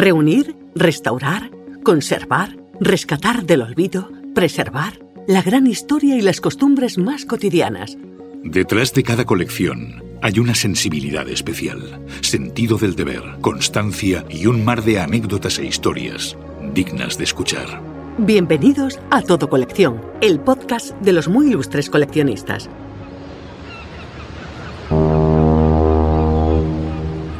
Reunir, restaurar, conservar, rescatar del olvido, preservar la gran historia y las costumbres más cotidianas. Detrás de cada colección hay una sensibilidad especial, sentido del deber, constancia y un mar de anécdotas e historias dignas de escuchar. Bienvenidos a Todo Colección, el podcast de los muy ilustres coleccionistas.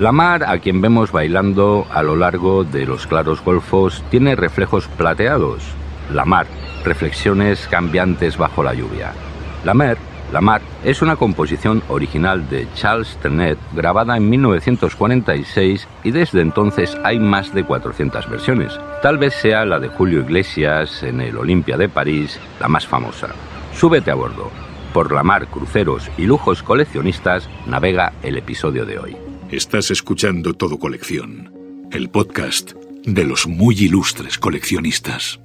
La mar, a quien vemos bailando a lo largo de los claros golfos, tiene reflejos plateados. La mar, reflexiones cambiantes bajo la lluvia. La mer, la mar, es una composición original de Charles Trenet grabada en 1946 y desde entonces hay más de 400 versiones. Tal vez sea la de Julio Iglesias en el Olimpia de París la más famosa. Súbete a bordo. Por la mar, cruceros y lujos coleccionistas navega el episodio de hoy. Estás escuchando Todo Colección, el podcast de los muy ilustres coleccionistas.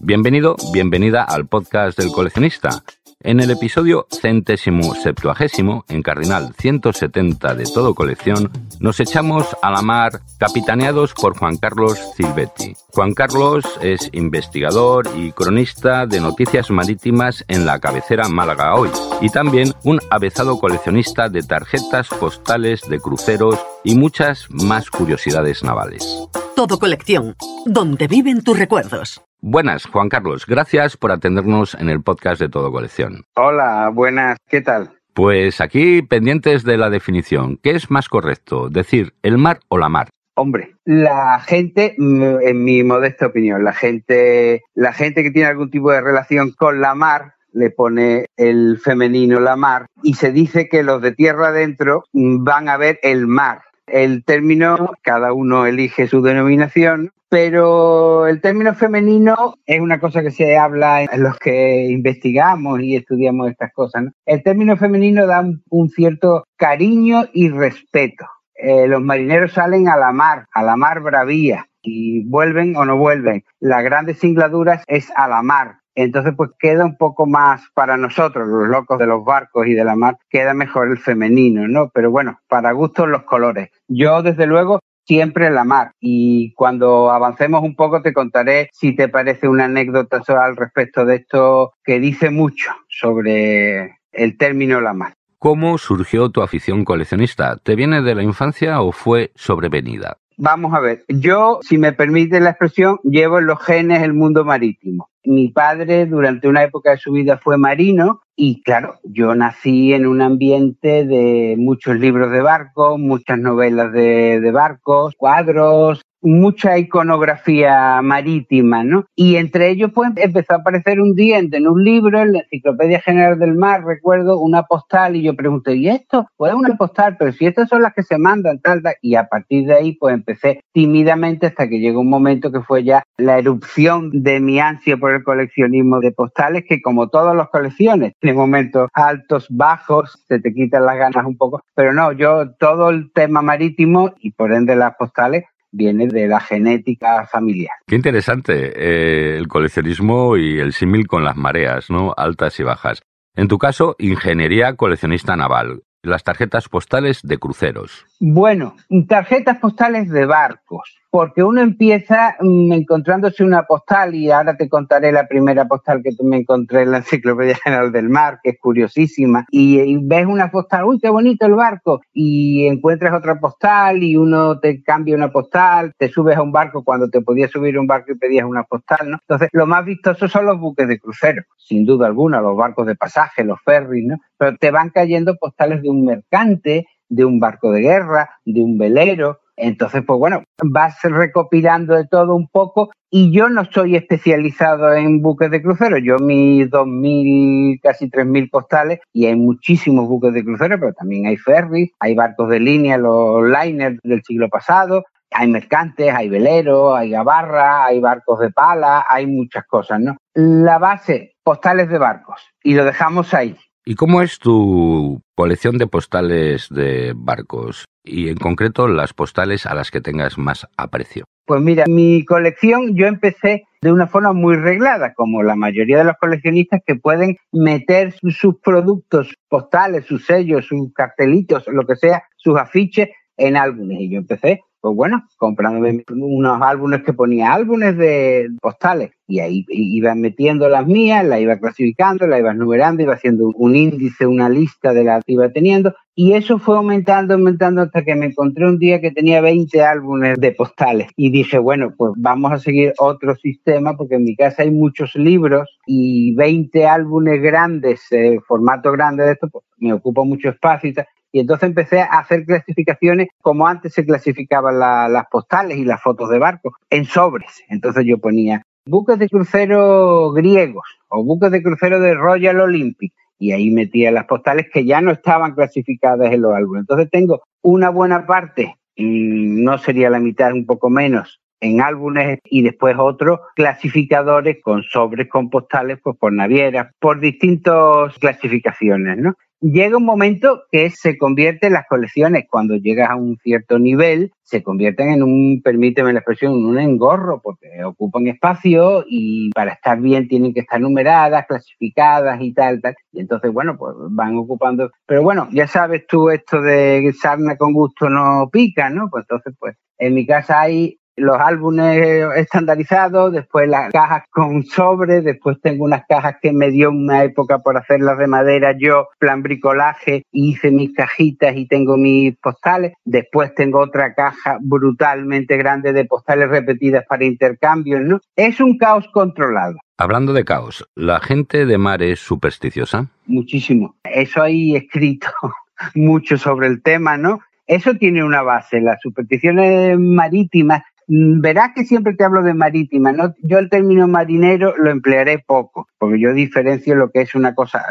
Bienvenido, bienvenida al podcast del coleccionista. En el episodio centésimo septuagésimo, en Cardinal 170 de Todo Colección, nos echamos a la mar capitaneados por Juan Carlos Silvetti. Juan Carlos es investigador y cronista de noticias marítimas en la cabecera Málaga Hoy y también un avezado coleccionista de tarjetas postales de cruceros y muchas más curiosidades navales. Todo Colección, donde viven tus recuerdos. Buenas, Juan Carlos. Gracias por atendernos en el podcast de Todo Colección. Hola, buenas. ¿Qué tal? Pues aquí pendientes de la definición. ¿Qué es más correcto? ¿Decir el mar o la mar? Hombre, la gente, en mi modesta opinión, la gente, la gente que tiene algún tipo de relación con la mar le pone el femenino la mar y se dice que los de tierra adentro van a ver el mar. El término, cada uno elige su denominación, pero el término femenino es una cosa que se habla en los que investigamos y estudiamos estas cosas. El término femenino da un, cierto cariño y respeto. Eh, los marineros salen a la mar, a la mar bravía, y vuelven o no vuelven. Las grandes singladuras es a la mar. Entonces, pues queda un poco más para nosotros, los locos de los barcos y de la mar, queda mejor el femenino, ¿no? Pero bueno, para gustos los colores. Yo, desde luego, siempre la mar. Y cuando avancemos un poco te contaré si te parece una anécdota al respecto de esto que dice mucho sobre el término la mar. ¿Cómo surgió tu afición coleccionista? ¿Te viene de la infancia o fue sobrevenida? Vamos a ver, yo, si me permite la expresión, llevo en los genes el mundo marítimo. Mi padre durante una época de su vida fue marino y claro, yo nací en un ambiente de muchos libros de barcos, muchas novelas de, de barcos, cuadros, mucha iconografía marítima, ¿no? Y entre ellos, pues, empezó a aparecer un día en un libro, en la Enciclopedia General del Mar, recuerdo, una postal, y yo pregunté, ¿y esto? Pues una postal, pero si estas son las que se mandan, tal, tal, y a partir de ahí, pues empecé tímidamente hasta que llegó un momento que fue ya la erupción de mi ansia por el coleccionismo de postales, que como todas las colecciones, tiene momentos altos, bajos, se te quitan las ganas un poco, pero no, yo todo el tema marítimo y por ende las postales viene de la genética familiar. Qué interesante eh, el coleccionismo y el símil con las mareas, ¿no? Altas y bajas. En tu caso, ingeniería coleccionista naval. Las tarjetas postales de cruceros. Bueno, tarjetas postales de barcos porque uno empieza mm, encontrándose una postal y ahora te contaré la primera postal que me encontré en la Enciclopedia General del Mar, que es curiosísima, y, ves una postal, uy, qué bonito el barco, y encuentras otra postal y uno te cambia una postal, te subes a un barco cuando te podías subir a un barco y pedías una postal, ¿no? Entonces, lo más vistoso son los buques de crucero, sin duda alguna, los barcos de pasaje, los ferries, ¿no? Pero te van cayendo postales de un mercante, de un barco de guerra, de un velero, Entonces, pues bueno, vas recopilando de todo un poco y yo no soy especializado en buques de crucero. Yo mis 2.000, casi 3.000 postales y hay muchísimos buques de crucero, pero también hay ferries, hay barcos de línea, los liners del siglo pasado, hay mercantes, hay veleros, hay gabarra, hay barcos de pala, hay muchas cosas, ¿no? La base, postales de barcos, y lo dejamos ahí. ¿Y cómo es tu colección de postales de barcos? Y en concreto las postales a las que tengas más aprecio. Pues mira, mi colección yo empecé de una forma muy reglada, como la mayoría de los coleccionistas que pueden meter sus productos postales, sus sellos, sus cartelitos, lo que sea, sus afiches en álbumes. Y yo empecé pues bueno, comprándome unos álbumes que ponía álbumes de postales y ahí iba metiendo las mías, las iba clasificando, las iba numerando, iba haciendo un índice, una lista de las que iba teniendo y eso fue aumentando, aumentando hasta que me encontré un día que tenía 20 álbumes de postales y dije, bueno, pues vamos a seguir otro sistema porque en mi casa hay muchos libros y 20 álbumes grandes, eh, formato grande de esto, pues me ocupa mucho espacio y tal. Y entonces empecé a hacer clasificaciones como antes se clasificaban las postales y las fotos de barcos, en sobres. Entonces yo ponía buques de crucero griegos o buques de crucero de Royal Olympic. Y ahí metía las postales que ya no estaban clasificadas en los álbumes. Entonces tengo una buena parte, y no sería la mitad, un poco menos, en álbumes y después otros clasificadores con sobres con postales pues por navieras, por distintas clasificaciones, ¿no? Llega un momento que se convierte en las colecciones, cuando llegas a un cierto nivel, se convierten en un, permíteme la expresión, en un engorro, porque ocupan espacio y para estar bien tienen que estar numeradas, clasificadas y tal, tal. Y entonces, bueno, pues van ocupando. Pero bueno, ya sabes tú esto de sarna con gusto no pica, ¿no? Pues entonces, pues en mi casa hay los álbumes estandarizados, después las cajas con sobre, después tengo unas cajas que me dio una época por hacerlas de madera yo, plan bricolaje, hice mis cajitas y tengo mis postales, después tengo otra caja brutalmente grande de postales repetidas para intercambios, ¿no? Es un caos controlado. Hablando de caos, ¿la gente de mar es supersticiosa? Muchísimo. Eso hay escrito mucho sobre el tema, ¿no? Eso tiene una base. Las supersticiones marítimas verás que siempre te hablo de marítima, ¿no? Yo el término marinero lo emplearé poco, porque yo diferencio lo que es una cosa,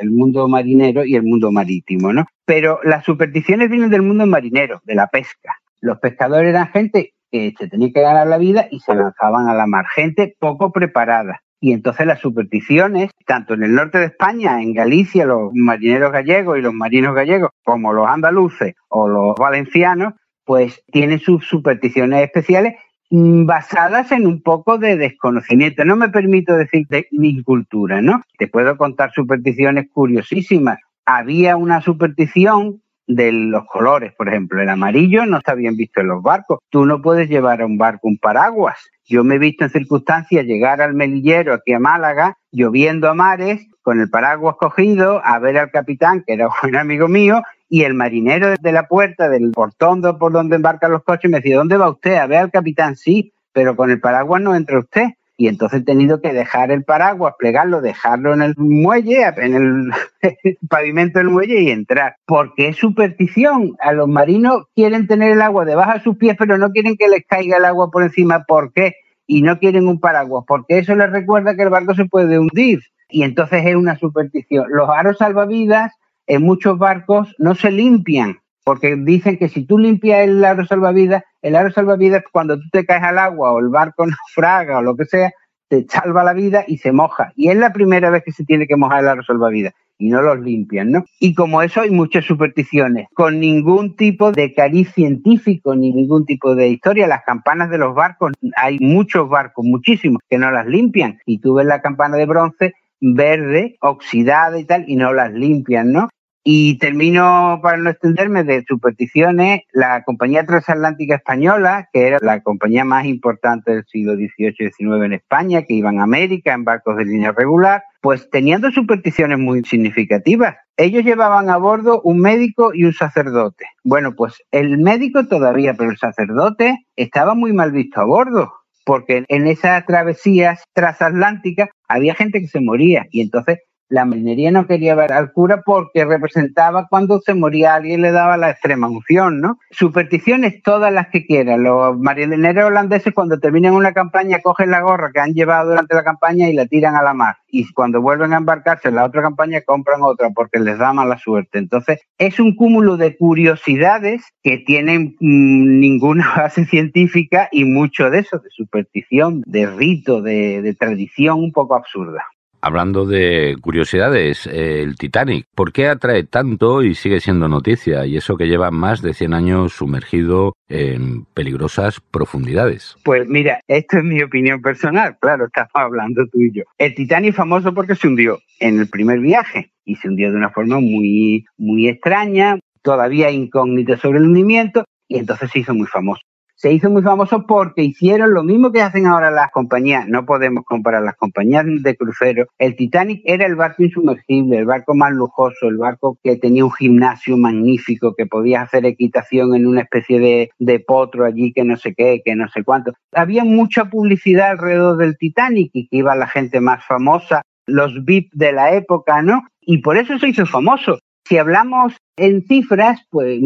el mundo marinero y el mundo marítimo, ¿no? Pero las supersticiones vienen del mundo marinero, de la pesca. Los pescadores eran gente que se tenía que ganar la vida y se lanzaban a la mar, gente poco preparada. Y entonces las supersticiones, tanto en el norte de España, en Galicia, los marineros gallegos y los marinos gallegos, como los andaluces o los valencianos, pues tiene sus supersticiones especiales mm, basadas en un poco de desconocimiento. No me permito decir de mi cultura, ¿no? Te puedo contar supersticiones curiosísimas. Había una superstición de los colores, por ejemplo, el amarillo no está bien visto en los barcos. Tú no puedes llevar a un barco un paraguas. Yo me he visto en circunstancias llegar al melillero aquí a Málaga, lloviendo a mares, con el paraguas cogido, a ver al capitán, que era un amigo mío, y el marinero desde la puerta del portón por donde embarcan los coches me decía, ¿dónde va usted? A ver al capitán, sí, pero con el paraguas no entra usted. Y entonces he tenido que dejar el paraguas, plegarlo, dejarlo en el muelle, en el pavimento del muelle y entrar. Porque es superstición. A los marinos quieren tener el agua debajo de sus pies, pero no quieren que les caiga el agua por encima. ¿Por qué? Y no quieren un paraguas, porque eso les recuerda que el barco se puede hundir. Y entonces es una superstición. Los aros salvavidas en muchos barcos no se limpian, porque dicen que si tú limpias el aro salvavidas, el aro salvavidas cuando tú te caes al agua o el barco naufraga o lo que sea, te salva la vida y se moja. Y es la primera vez que se tiene que mojar el aro salvavidas y no los limpian, ¿no? Y como eso hay muchas supersticiones, con ningún tipo de cariz científico ni ningún tipo de historia. Las campanas de los barcos, hay muchos barcos, muchísimos, que no las limpian. Y tú ves la campana de bronce verde, oxidada y tal, y no las limpian, ¿no? Y termino, para no extenderme, de supersticiones, la compañía transatlántica española, que era la compañía más importante del siglo XVIII y XIX en España, que iban a América en barcos de línea regular, pues teniendo supersticiones muy significativas. Ellos llevaban a bordo un médico y un sacerdote. Bueno, pues el médico todavía, pero el sacerdote estaba muy mal visto a bordo porque en esas travesías transatlánticas había gente que se moría y entonces la marinería no quería ver al cura porque representaba cuando se moría alguien le daba la extrema unción, ¿no? Supersticiones todas las que quieran. Los marineros holandeses cuando terminan una campaña cogen la gorra que han llevado durante la campaña y la tiran a la mar. Y cuando vuelven a embarcarse en la otra campaña compran otra porque les da mala suerte. Entonces es un cúmulo de curiosidades que tienen mm, ninguna base científica y mucho de eso, de superstición, de rito, de, de tradición un poco absurda. Hablando de curiosidades, eh, el Titanic, ¿por qué atrae tanto y sigue siendo noticia? Y eso que lleva más de 100 años sumergido en peligrosas profundidades. Pues mira, esto es mi opinión personal, claro, estamos hablando tú y yo. El Titanic es famoso porque se hundió en el primer viaje y se hundió de una forma muy, muy extraña, todavía incógnita sobre el hundimiento y entonces se hizo muy famoso se hizo muy famoso porque hicieron lo mismo que hacen ahora las compañías. No podemos comparar las compañías de crucero. El Titanic era el barco insumergible, el barco más lujoso, el barco que tenía un gimnasio magnífico, que podías hacer equitación en una especie de, de potro allí, que no sé qué, que no sé cuánto. Había mucha publicidad alrededor del Titanic y que iba la gente más famosa, los VIP de la época, ¿no? Y por eso se hizo famoso. Si hablamos en cifras, pues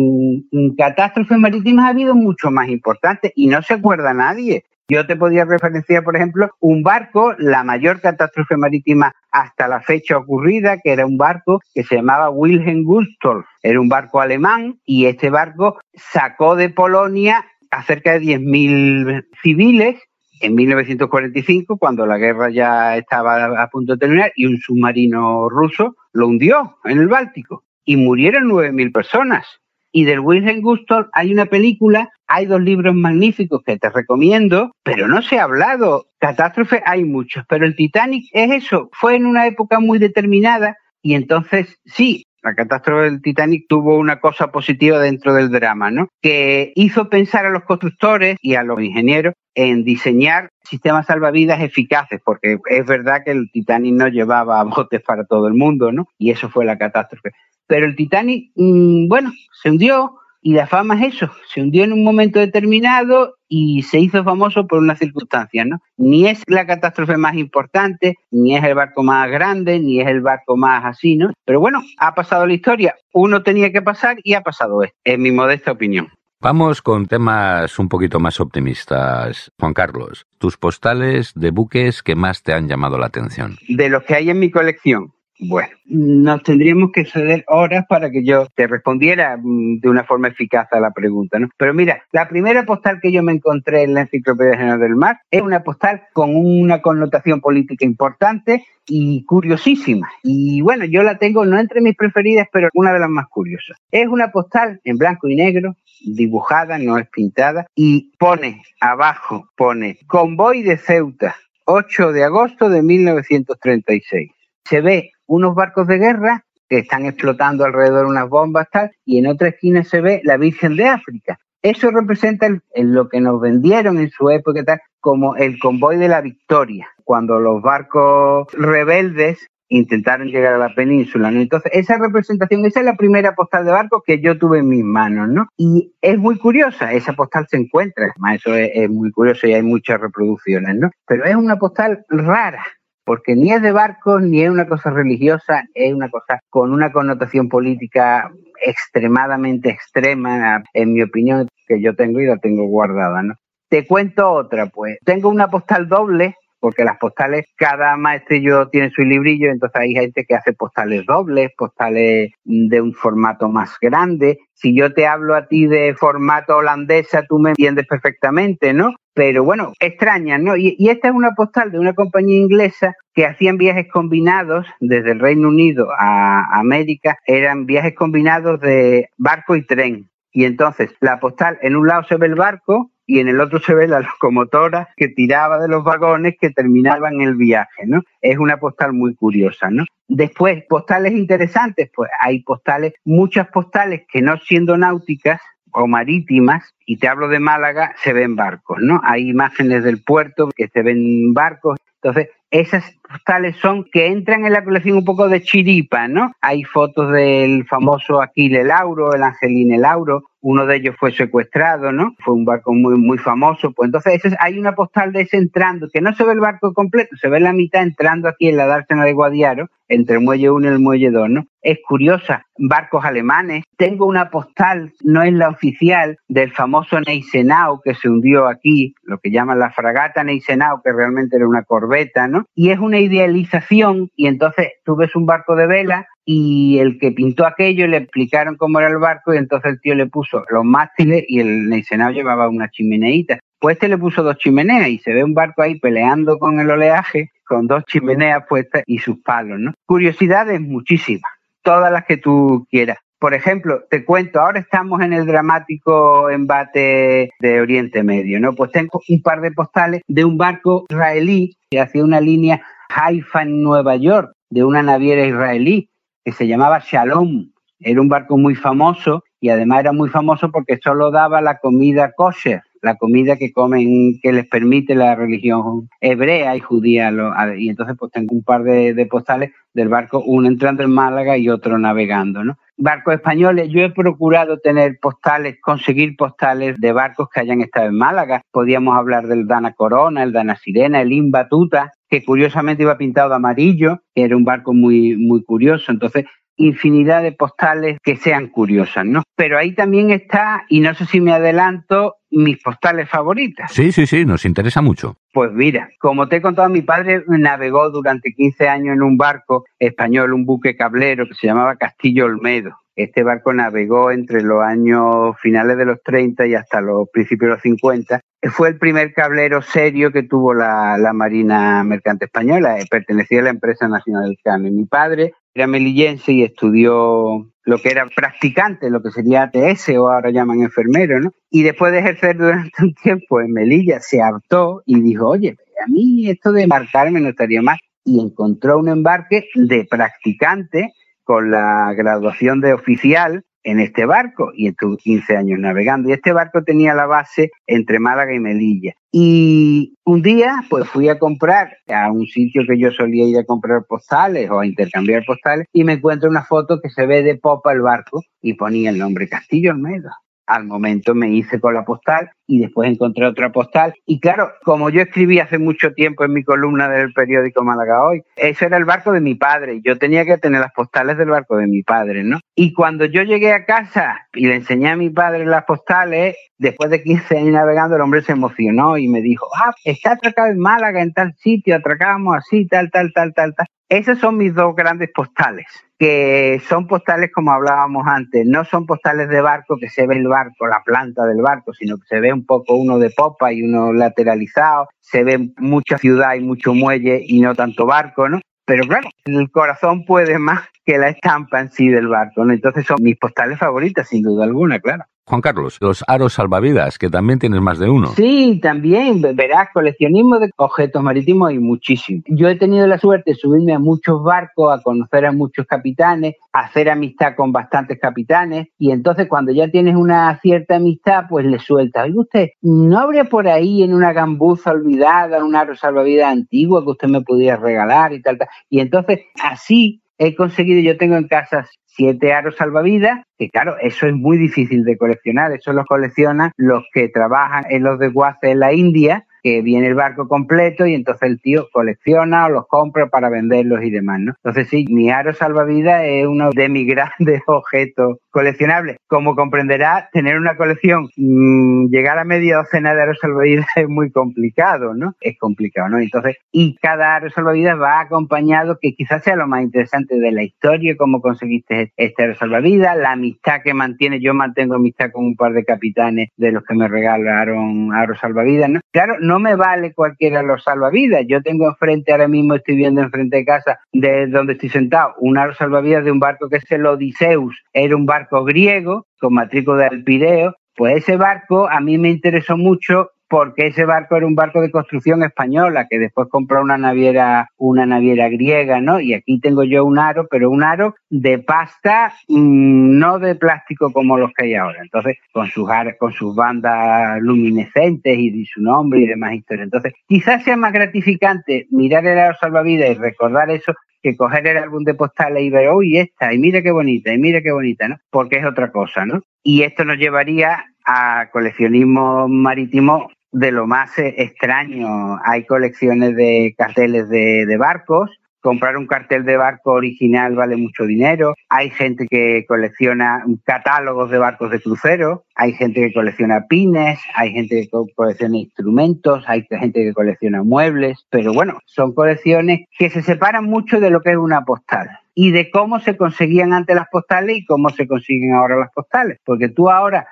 catástrofes marítimas ha habido mucho más importantes y no se acuerda nadie. Yo te podía referenciar, por ejemplo, un barco, la mayor catástrofe marítima hasta la fecha ocurrida, que era un barco que se llamaba Wilhelm Gustloff. Era un barco alemán y este barco sacó de Polonia a cerca de 10.000 civiles en 1945, cuando la guerra ya estaba a punto de terminar, y un submarino ruso lo hundió en el Báltico y murieron 9.000 personas. Y del Wilhelm Gustloff hay una película, hay dos libros magníficos que te recomiendo, pero no se ha hablado. Catástrofe hay muchos, pero el Titanic es eso, fue en una época muy determinada y entonces sí, la catástrofe del Titanic tuvo una cosa positiva dentro del drama, ¿no? Que hizo pensar a los constructores y a los ingenieros en diseñar sistemas salvavidas eficaces, porque es verdad que el Titanic no llevaba botes para todo el mundo, ¿no? Y eso fue la catástrofe. Pero el Titanic, mm, bueno, se hundió y la fama es eso, se hundió en un momento determinado y se hizo famoso por unas circunstancias, ¿no? Ni es la catástrofe más importante, ni es el barco más grande, ni es el barco más así, ¿no? Pero bueno, ha pasado la historia, uno tenía que pasar y ha pasado esto, en mi modesta opinión. Vamos con temas un poquito más optimistas. Juan Carlos, tus postales de buques que más te han llamado la atención. De los que hay en mi colección, bueno, nos tendríamos que ceder horas para que yo te respondiera mm, de una forma eficaz a la pregunta, ¿no? Pero mira, la primera postal que yo me encontré en la Enciclopedia General del Mar es una postal con una connotación política importante y curiosísima. Y bueno, yo la tengo no entre mis preferidas, pero una de las más curiosas. Es una postal en blanco y negro, dibujada, no es pintada, y pone abajo, pone Convoy de Ceuta, 8 de agosto de 1936. Se ve unos barcos de guerra que están explotando alrededor unas bombas tal, y en otra esquina se ve la Virgen de África. Eso representa lo que nos vendieron en su época tal, como el convoy de la victoria, cuando los barcos rebeldes intentaron llegar a la península. Entonces, esa representación, esa es la primera postal de barco que yo tuve en mis manos, ¿no? Y es muy curiosa, esa postal se encuentra, además eso es, es muy curioso y hay muchas reproducciones, ¿no? Pero es una postal rara, porque ni es de barcos, ni es una cosa religiosa, es una cosa con una connotación política extremadamente extrema, en mi opinión, que yo tengo y la tengo guardada, ¿no? Te cuento otra, pues. Tengo una postal doble porque las postales, cada maestrillo tiene su librillo, entonces hay gente que hace postales dobles, postales de un formato más grande. Si yo te hablo a ti de formato holandesa, tú me entiendes perfectamente, ¿no? Pero bueno, extraña, ¿no? Y, y esta es una postal de una compañía inglesa que hacían viajes combinados desde el Reino Unido a América, eran viajes combinados de barco y tren. Y entonces la postal, en un lado se ve el barco y en el otro se ve la locomotora que tiraba de los vagones que terminaban el viaje, ¿no? Es una postal muy curiosa, ¿no? Después, postales interesantes, pues hay postales, muchas postales que no siendo náuticas o marítimas, y te hablo de Málaga, se ven barcos, ¿no? Hay imágenes del puerto que se ven barcos. Entonces, esas postales son que entran en la colección un poco de chiripa, ¿no? Hay fotos del famoso Aquile Lauro, el Angeline Lauro, uno de ellos fue secuestrado, ¿no? Fue un barco muy, muy famoso. Pues entonces hay una postal de ese entrando, que no se ve el barco completo, se ve la mitad entrando aquí en la dársena de Guadiaro, entre el muelle 1 y el muelle 2, ¿no? Es curiosa, barcos alemanes. Tengo una postal, no es la oficial, del famoso Neisenau que se hundió aquí, lo que llaman la fragata Neisenau, que realmente era una corbeta, ¿no? Y es una idealización, y entonces tú ves un barco de vela y el que pintó aquello le explicaron cómo era el barco y entonces el tío le puso los mástiles y el Neisenau llevaba una chimeneita. Pues este le puso dos chimeneas y se ve un barco ahí peleando con el oleaje con dos chimeneas puestas y sus palos, ¿no? Curiosidades muchísimas, todas las que tú quieras. Por ejemplo, te cuento, ahora estamos en el dramático embate de Oriente Medio, ¿no? Pues tengo un par de postales de un barco israelí que hacía una línea Haifa en Nueva York, de una naviera israelí, que se llamaba Shalom. Era un barco muy famoso y además era muy famoso porque solo daba la comida kosher, la comida que comen, que les permite la religión hebrea y judía. Y entonces pues tengo un par de, postales del barco, uno entrando en Málaga y otro navegando, ¿no? Barcos españoles, yo he procurado tener postales, conseguir postales de barcos que hayan estado en Málaga. Podíamos hablar del Dana Corona, el Dana Sirena, el Imbatuta, que curiosamente iba pintado de amarillo, que era un barco muy, muy curioso. Entonces, infinidad de postales que sean curiosas, ¿no? Pero ahí también está, y no sé si me adelanto, mis postales favoritas. Sí, sí, sí, nos interesa mucho. Pues mira, como te he contado, mi padre navegó durante 15 años en un barco español, un buque cablero que se llamaba Castillo Olmedo. Este barco navegó entre los años finales de los 30 y hasta los principios de los 50. Fue el primer cablero serio que tuvo la, Marina Mercante Española. Pertenecía a la empresa nacional del Cano. Mi padre era melillense y estudió lo que era practicante, lo que sería ATS o ahora llaman enfermero, ¿no? Y después de ejercer durante un tiempo en Melilla, se hartó y dijo, oye, a mí esto de embarcarme no estaría mal. Y encontró un embarque de practicante con la graduación de oficial en este barco y estuvo 15 años navegando. Y este barco tenía la base entre Málaga y Melilla. Y un día, pues fui a comprar a un sitio que yo solía ir a comprar postales o a intercambiar postales y me encuentro una foto que se ve de popa el barco y ponía el nombre Castillo Olmedo al momento me hice con la postal y después encontré otra postal. Y claro, como yo escribí hace mucho tiempo en mi columna del periódico Málaga Hoy, ese era el barco de mi padre yo tenía que tener las postales del barco de mi padre, ¿no? Y cuando yo llegué a casa y le enseñé a mi padre las postales, después de 15 años navegando, el hombre se emocionó y me dijo, ah, está atracado en Málaga, en tal sitio, atracábamos así, tal, tal, tal, tal, tal. Esas son mis dos grandes postales que son postales como hablábamos antes, no son postales de barco que se ve el barco, la planta del barco, sino que se ve un poco uno de popa y uno lateralizado, se ve mucha ciudad y mucho muelle y no tanto barco, ¿no? Pero claro, el corazón puede más que la estampa en sí del barco, ¿no? Entonces son mis postales favoritas, sin duda alguna, claro. Juan Carlos, los aros salvavidas, que también tienes más de uno. Sí, también, verás, coleccionismo de objetos marítimos hay muchísimo. Yo he tenido la suerte de subirme a muchos barcos, a conocer a muchos capitanes, a hacer amistad con bastantes capitanes, y entonces cuando ya tienes una cierta amistad, pues le sueltas, oye usted, ¿no habría por ahí en una gambuza olvidada un aro salvavidas antiguo que usted me pudiera regalar y tal, tal? Y entonces así he conseguido, yo tengo en casa siete aros salvavidas, que claro, eso es muy difícil de coleccionar, eso lo coleccionan los que trabajan en los desguaces en la India, que viene el barco completo y entonces el tío colecciona o los compra para venderlos y demás, ¿no? Entonces sí, mi aro salvavidas es uno de mis grandes objetos coleccionables. Como comprenderá, tener una colección, mmm, llegar a media docena de aros salvavidas es muy complicado, ¿no? Es complicado, ¿no? Entonces, y cada aro salvavidas va acompañado, que quizás sea lo más interesante de la historia, cómo conseguiste este aro salvavidas, la amistad que mantiene, yo mantengo amistad con un par de capitanes de los que me regalaron aros salvavidas, ¿no? Claro, no me vale cualquiera los salvavidas. Yo tengo enfrente, ahora mismo estoy viendo enfrente de casa, de donde estoy sentado, un aro salvavidas de un barco que es el Odiseus. Era un barco griego con matrícula del Pireo. Pues ese barco a mí me interesó mucho porque ese barco era un barco de construcción española que después compró una naviera, una naviera griega, ¿no? Y aquí tengo yo un aro, pero un aro de pasta, mm, no de plástico como los que hay ahora. Entonces, con sus con sus bandas luminescentes y, su nombre y demás historias. Entonces, quizás sea más gratificante mirar el aro salvavidas y recordar eso que coger el álbum de postales y ver, uy, esta, y mira qué bonita, y mira qué bonita, ¿no? Porque es otra cosa, ¿no? Y esto nos llevaría a coleccionismo marítimo de lo más extraño. Hay colecciones de carteles de, de barcos, comprar un cartel de barco original vale mucho dinero. Hay gente que colecciona catálogos de barcos de crucero, hay gente que colecciona pines, hay gente que colecciona instrumentos, hay gente que colecciona muebles, pero bueno, son colecciones que se separan mucho de lo que es una postal y de cómo se conseguían antes las postales y cómo se consiguen ahora las postales. Porque tú ahora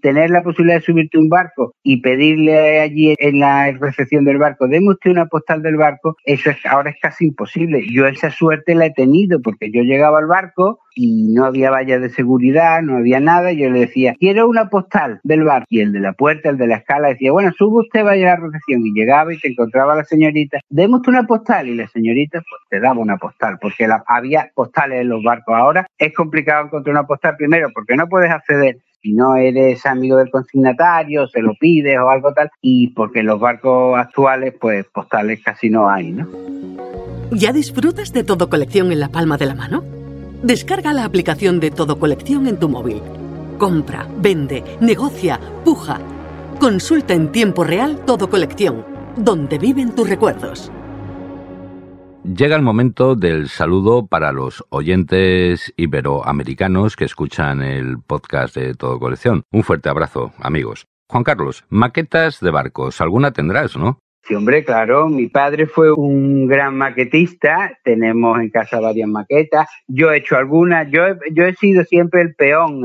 tener la posibilidad de subirte un barco y pedirle allí en la recepción del barco, deme una postal del barco, eso es, ahora es casi imposible. Yo esa suerte la he tenido porque yo llegaba al barco y no había vallas de seguridad, no había nada, yo le decía, quiero una postal del barco. Y el de la puerta, el de la escala, decía, bueno, sube usted, vaya a la recepción. Y llegaba y te encontraba la señorita, usted una postal. Y la señorita, pues te daba una postal, porque había postales en los barcos. Ahora es complicado encontrar una postal, primero, porque no puedes acceder si no eres amigo del consignatario, se lo pides o algo tal, y porque en los barcos actuales, pues postales casi no hay, ¿no? ¿Ya disfrutas de todo colección en la palma de la mano? Descarga la aplicación de Todo Colección en tu móvil. Compra, vende, negocia, puja. Consulta en tiempo real Todo Colección, donde viven tus recuerdos. Llega el momento del saludo para los oyentes iberoamericanos que escuchan el podcast de Todo Colección. Un fuerte abrazo, amigos. Juan Carlos, maquetas de barcos, alguna tendrás, ¿no? Sí, hombre, claro. Mi padre fue un gran maquetista. Tenemos en casa varias maquetas. Yo he hecho algunas. Yo he, yo he sido siempre el peón,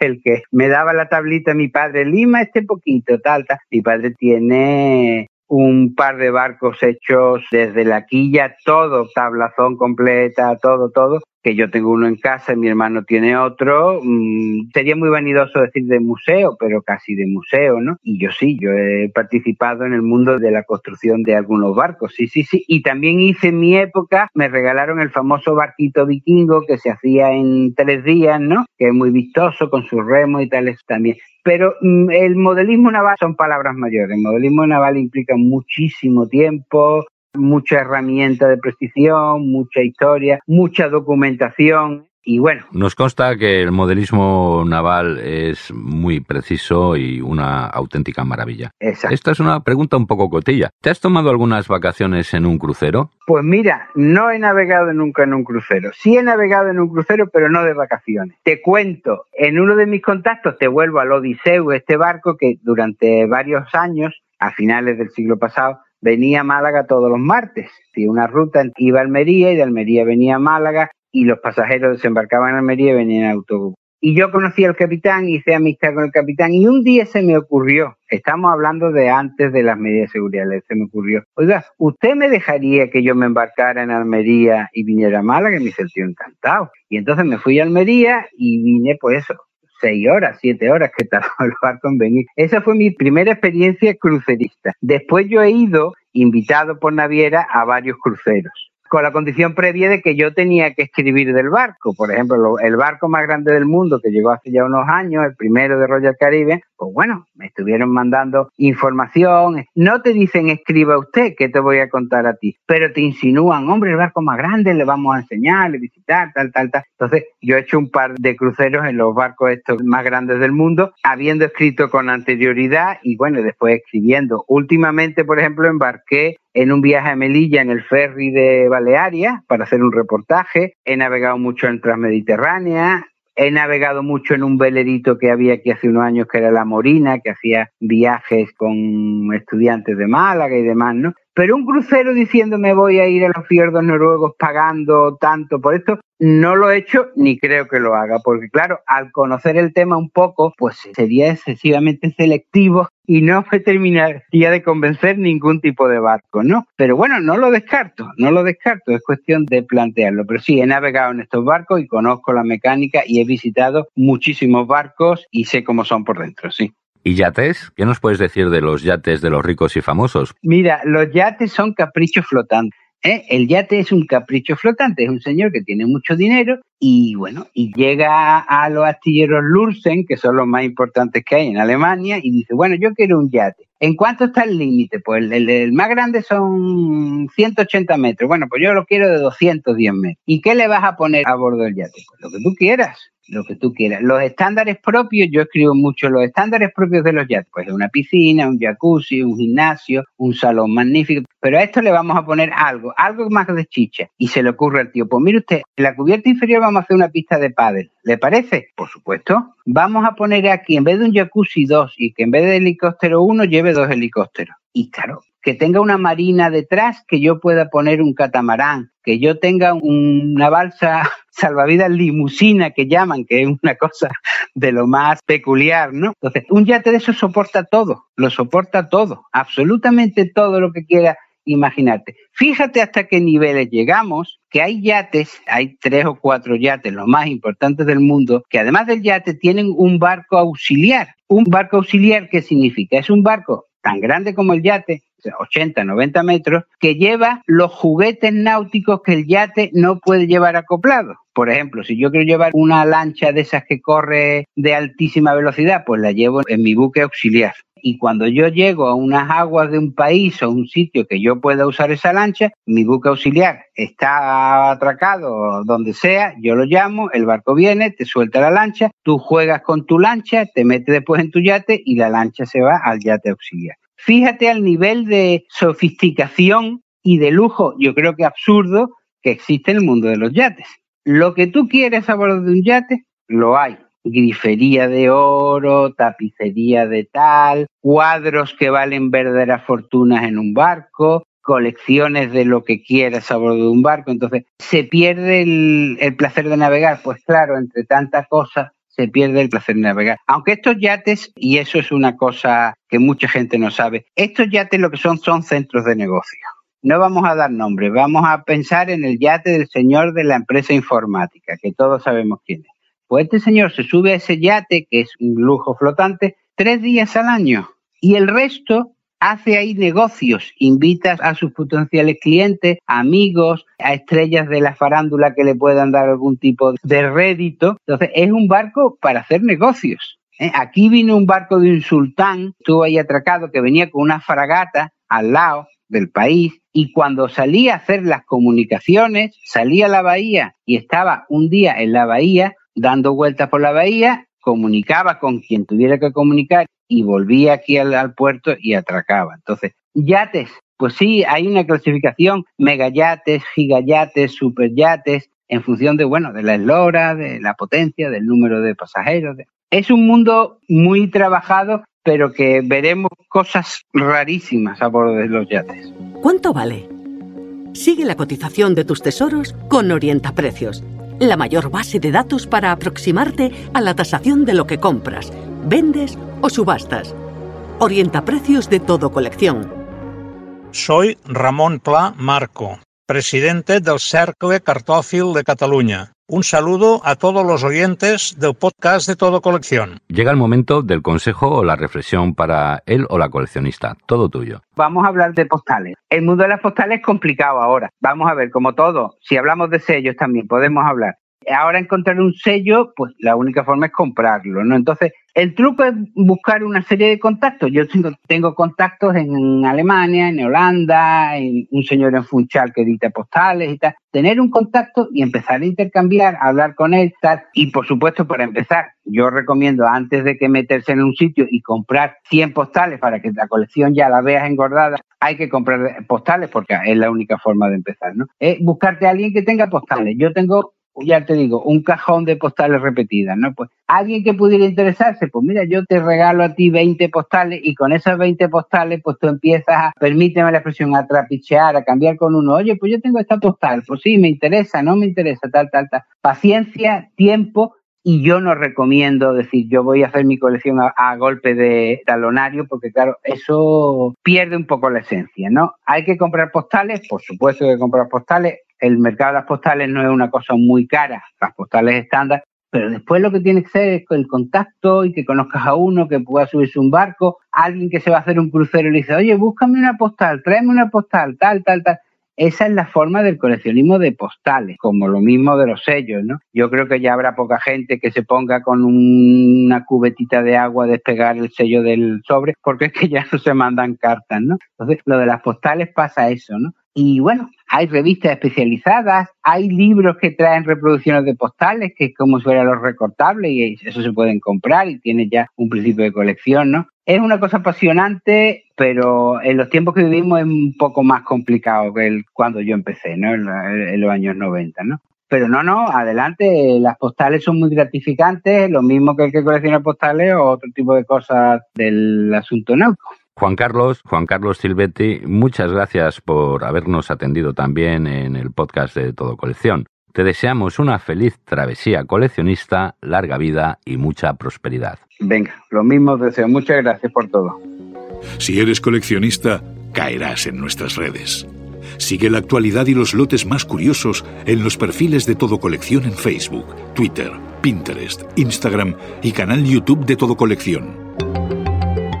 el, que me daba la tablita mi padre, lima este poquito, tal, tal. Mi padre tiene un par de barcos hechos desde la quilla, todo, tablazón completa, todo, todo, que yo tengo uno en casa mi hermano tiene otro. Mm, sería muy vanidoso decir de museo, pero casi de museo, ¿no? Y yo sí, yo he participado en el mundo de la construcción de algunos barcos, sí, sí, sí. Y también hice en mi época, me regalaron el famoso barquito vikingo que se hacía en tres días, ¿no? Que es muy vistoso con sus remos y tales también. Pero mm, el modelismo naval son palabras mayores. El modelismo naval implica muchísimo tiempo, mucha herramienta de precisión, mucha historia, mucha documentación. Y bueno. Nos consta que el modelismo naval es muy preciso y una auténtica maravilla. Exacto. Esta es una pregunta un poco cotilla. ¿Te has tomado algunas vacaciones en un crucero? Pues mira, no he navegado nunca en un crucero. Sí he navegado en un crucero, pero no de vacaciones. Te cuento, en uno de mis contactos te vuelvo al Odiseu, este barco que durante varios años, a finales del siglo pasado, venía a Málaga todos los martes. Si una ruta iba a Almería y de Almería venía a Málaga y los pasajeros desembarcaban en Almería y venían en autobús. Y yo conocí al capitán, hice amistad con el capitán y un día se me ocurrió, estamos hablando de antes de las medidas de seguridad, se me ocurrió, oiga, ¿usted me dejaría que yo me embarcara en Almería y viniera a Málaga? Y me sentí encantado. Y entonces me fui a Almería y vine, pues eso, seis horas, siete horas que tardó el barco en venir. Esa fue mi primera experiencia crucerista. Después yo he ido invitado por Naviera a varios cruceros con la condición previa de que yo tenía que escribir del barco. Por ejemplo, el barco más grande del mundo que llegó hace ya unos años, el primero de Royal Caribbean, pues bueno, me estuvieron mandando información. No te dicen escriba usted, que te voy a contar a ti, pero te insinúan, hombre, el barco más grande, le vamos a enseñar, le visitar, tal, tal, tal. Entonces, yo he hecho un par de cruceros en los barcos estos más grandes del mundo, habiendo escrito con anterioridad y bueno, después escribiendo. Últimamente, por ejemplo, embarqué en un viaje a Melilla en el ferry de Balearia para hacer un reportaje. He navegado mucho en Transmediterránea. He navegado mucho en un velerito que había aquí hace unos años que era la Morina, que hacía viajes con estudiantes de Málaga y demás, ¿no? Pero un crucero diciéndome voy a ir a los fiordos noruegos pagando tanto por esto, no lo he hecho ni creo que lo haga, porque claro, al conocer el tema un poco, pues sería excesivamente selectivo y no me terminaría de convencer ningún tipo de barco, ¿no? Pero bueno, no lo descarto, no lo descarto, es cuestión de plantearlo. Pero sí, he navegado en estos barcos y conozco la mecánica y he visitado muchísimos barcos y sé cómo son por dentro, sí. ¿Y yates? ¿Qué nos puedes decir de los yates de los ricos y famosos? Mira, los yates son caprichos flotantes. ¿Eh? El yate es un capricho flotante, es un señor que tiene mucho dinero y bueno, y llega a los astilleros Lursen, que son los más importantes que hay en Alemania, y dice, bueno, yo quiero un yate. ¿En cuánto está el límite? Pues el, más grande son 180 metros. Bueno, pues yo lo quiero de 210 metros. ¿Y qué le vas a poner a bordo del yate? Pues lo que tú quieras lo que tú quieras. Los estándares propios, yo escribo mucho los estándares propios de los yates, pues una piscina, un jacuzzi, un gimnasio, un salón magnífico, pero a esto le vamos a poner algo, algo más de chicha. Y se le ocurre al tío, pues mire usted, en la cubierta inferior vamos a hacer una pista de pádel. ¿Le parece? Por supuesto. Vamos a poner aquí, en vez de un jacuzzi dos y que en vez de helicóptero uno lleve dos helicópteros. Y claro, que tenga una marina detrás, que yo pueda poner un catamarán, que yo tenga una balsa salvavidas limusina que llaman, que es una cosa de lo más peculiar, ¿no? Entonces, un yate de eso soporta todo, lo soporta todo, absolutamente todo lo que quiera imaginarte. Fíjate hasta qué niveles llegamos, que hay yates, hay tres o cuatro yates, los más importantes del mundo, que además del yate tienen un barco auxiliar. Un barco auxiliar, ¿qué significa? Es un barco tan grande como el yate, 80, 90 metros, que lleva los juguetes náuticos que el yate no puede llevar acoplado. Por ejemplo, si yo quiero llevar una lancha de esas que corre de altísima velocidad, pues la llevo en mi buque auxiliar. Y cuando yo llego a unas aguas de un país o un sitio que yo pueda usar esa lancha, mi buque auxiliar está atracado donde sea, yo lo llamo, el barco viene, te suelta la lancha, tú juegas con tu lancha, te metes después en tu yate y la lancha se va al yate auxiliar. Fíjate al nivel de sofisticación y de lujo, yo creo que absurdo, que existe en el mundo de los yates. Lo que tú quieres a bordo de un yate, lo hay. Grifería de oro, tapicería de tal, cuadros que valen verdaderas fortunas en un barco, colecciones de lo que quieras a bordo de un barco. Entonces, ¿se pierde el, el placer de navegar? Pues claro, entre tantas cosas, se pierde el placer de navegar. Aunque estos yates, y eso es una cosa que mucha gente no sabe, estos yates lo que son son centros de negocio. No vamos a dar nombres, vamos a pensar en el yate del señor de la empresa informática, que todos sabemos quién es. Pues este señor se sube a ese yate, que es un lujo flotante, tres días al año. Y el resto hace ahí negocios, invita a sus potenciales clientes, amigos, a estrellas de la farándula que le puedan dar algún tipo de rédito. Entonces, es un barco para hacer negocios. ¿eh? Aquí vino un barco de un sultán, estuvo ahí atracado, que venía con una fragata al lado del país y cuando salía a hacer las comunicaciones, salía a la bahía y estaba un día en la bahía dando vueltas por la bahía, comunicaba con quien tuviera que comunicar y volvía aquí al, puerto y atracaba. Entonces, yates, pues sí, hay una clasificación, megayates, gigayates, superyates, en función de, bueno, de la eslora, de la potencia, del número de pasajeros. Es un mundo muy trabajado, pero que veremos cosas rarísimas a bordo de los yates. ¿Cuánto vale? Sigue la cotización de tus tesoros con Orienta Precios, la mayor base de datos para aproximarte a la tasación de lo que compras vendes o subastas. Orienta precios de todo colección. Soy Ramón Pla Marco, presidente del Cercle Cartófil de Cataluña. Un saludo a todos los oyentes del podcast de Todo Colección. Llega el momento del consejo o la reflexión para él o la coleccionista. Todo tuyo. Vamos a hablar de postales. El mundo de las postales es complicado ahora. Vamos a ver, como todo, si hablamos de sellos también podemos hablar ahora encontrar un sello, pues la única forma es comprarlo, ¿no? Entonces, el truco es buscar una serie de contactos. Yo tengo, contactos en Alemania, en Holanda, un señor en Funchal que edita postales y tal. Tener un contacto y empezar a intercambiar, hablar con él, tal. Y por supuesto, para empezar, yo recomiendo antes de que meterse en un sitio y comprar 100 postales para que la colección ya la veas engordada, hay que comprar postales porque es la única forma de empezar, ¿no? Es buscarte a alguien que tenga postales. Yo tengo ya te digo, un cajón de postales repetidas, ¿no? Pues alguien que pudiera interesarse, pues mira, yo te regalo a ti 20 postales y con esas 20 postales, pues tú empiezas a, permíteme la expresión, a trapichear, a cambiar con uno. Oye, pues yo tengo esta postal, pues sí, me interesa, no me interesa, tal, tal, tal. Paciencia, tiempo y yo no recomiendo decir yo voy a hacer mi colección a, a, golpe de talonario porque claro, eso pierde un poco la esencia, ¿no? Hay que comprar postales, por supuesto que comprar postales, el mercado de las postales no es una cosa muy cara, las postales estándar, Pero después lo que tienes que hacer es el contacto y que conozcas a uno que pueda subirse un barco, alguien que se va a hacer un crucero y le dice, oye, búscame una postal, tráeme una postal, tal, tal, tal. Esa es la forma del coleccionismo de postales, como lo mismo de los sellos, ¿no? Yo creo que ya habrá poca gente que se ponga con una cubetita de agua a despegar el sello del sobre, porque es que ya no se mandan cartas, ¿no? Entonces, lo de las postales pasa eso, ¿no? Y bueno, hay revistas especializadas, hay libros que traen reproducciones de postales, que es como si fueran los recortables, y eso se pueden comprar y tiene ya un principio de colección, ¿no? Es una cosa apasionante, pero en los tiempos que vivimos es un poco más complicado que el, cuando yo empecé, ¿no? En, los años 90, ¿no? Pero no, no, adelante, las postales son muy gratificantes, lo mismo que el que colecciona postales o otro tipo de cosas del asunto náutico. Juan Carlos, Juan Carlos Silvetti, muchas gracias por habernos atendido también en el podcast de Todo Colección. Te deseamos una feliz travesía coleccionista, larga vida y mucha prosperidad. Venga, lo mismo deseo. Muchas gracias por todo. Si eres coleccionista, caerás en nuestras redes. Sigue la actualidad y los lotes más curiosos en los perfiles de Todo Colección en Facebook, Twitter, Pinterest, Instagram y canal YouTube de Todo Colección.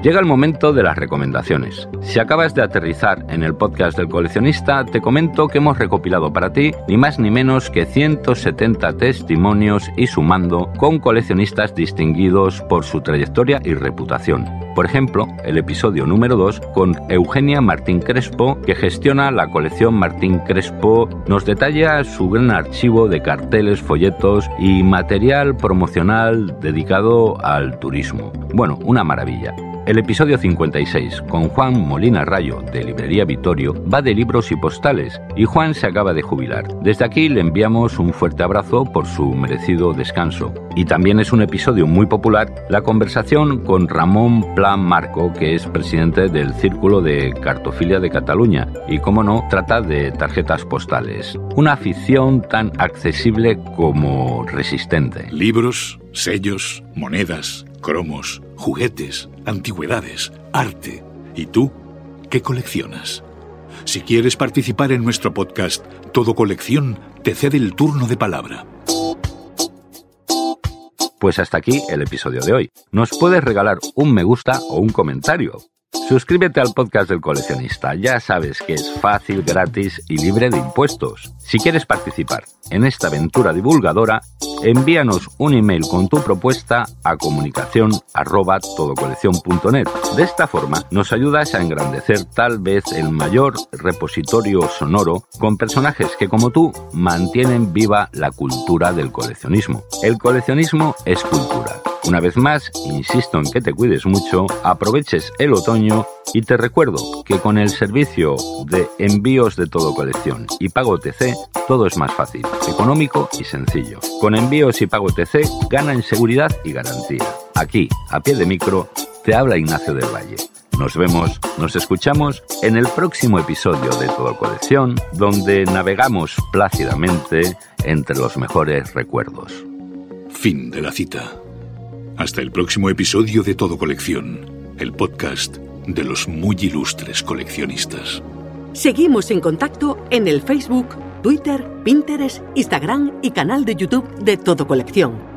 Llega el momento de las recomendaciones. Si acabas de aterrizar en el podcast del coleccionista, te comento que hemos recopilado para ti ni más ni menos que 170 testimonios y sumando con coleccionistas distinguidos por su trayectoria y reputación. Por ejemplo, el episodio número 2 con Eugenia Martín Crespo, que gestiona la colección Martín Crespo, nos detalla su gran archivo de carteles, folletos y material promocional dedicado al turismo. Bueno, una maravilla. El episodio 56, con Juan Molina Rayo, de Librería Vitorio, va de libros y postales, y Juan se acaba de jubilar. Desde aquí le enviamos un fuerte abrazo por su merecido descanso. Y también es un episodio muy popular la conversación con Ramón Plan Marco, que es presidente del Círculo de Cartofilia de Cataluña, y como no, trata de tarjetas postales. Una afición tan accesible como resistente. Libros, sellos, monedas, cromos, juguetes, antigüedades, arte. ¿Y tú? ¿Qué coleccionas? Si quieres participar en nuestro podcast, Todo Colección te cede el turno de palabra. Pues hasta aquí el episodio de hoy. Nos puedes regalar un me gusta o un comentario. Suscríbete al podcast del coleccionista, ya sabes que es fácil, gratis y libre de impuestos. Si quieres participar en esta aventura divulgadora, envíanos un email con tu propuesta a comunicación arroba todocolección.net. De esta forma nos ayudas a engrandecer tal vez el mayor repositorio sonoro con personajes que como tú mantienen viva la cultura del coleccionismo. El coleccionismo es cultura una vez más, insisto en que te cuides mucho, aproveches el otoño y te recuerdo que con el servicio de envíos de todo colección y pago TC, todo es más fácil, económico y sencillo. Con envíos y pago TC, gana en seguridad y garantía. Aquí, a pie de micro, te habla Ignacio del Valle. Nos vemos, nos escuchamos en el próximo episodio de Todo Colección, donde navegamos plácidamente entre los mejores recuerdos. Fin de la cita. Hasta el próximo episodio de Todo Colección, el podcast de los muy ilustres coleccionistas. Seguimos en contacto en el Facebook, Twitter, Pinterest, Instagram y canal de YouTube de Todo Colección.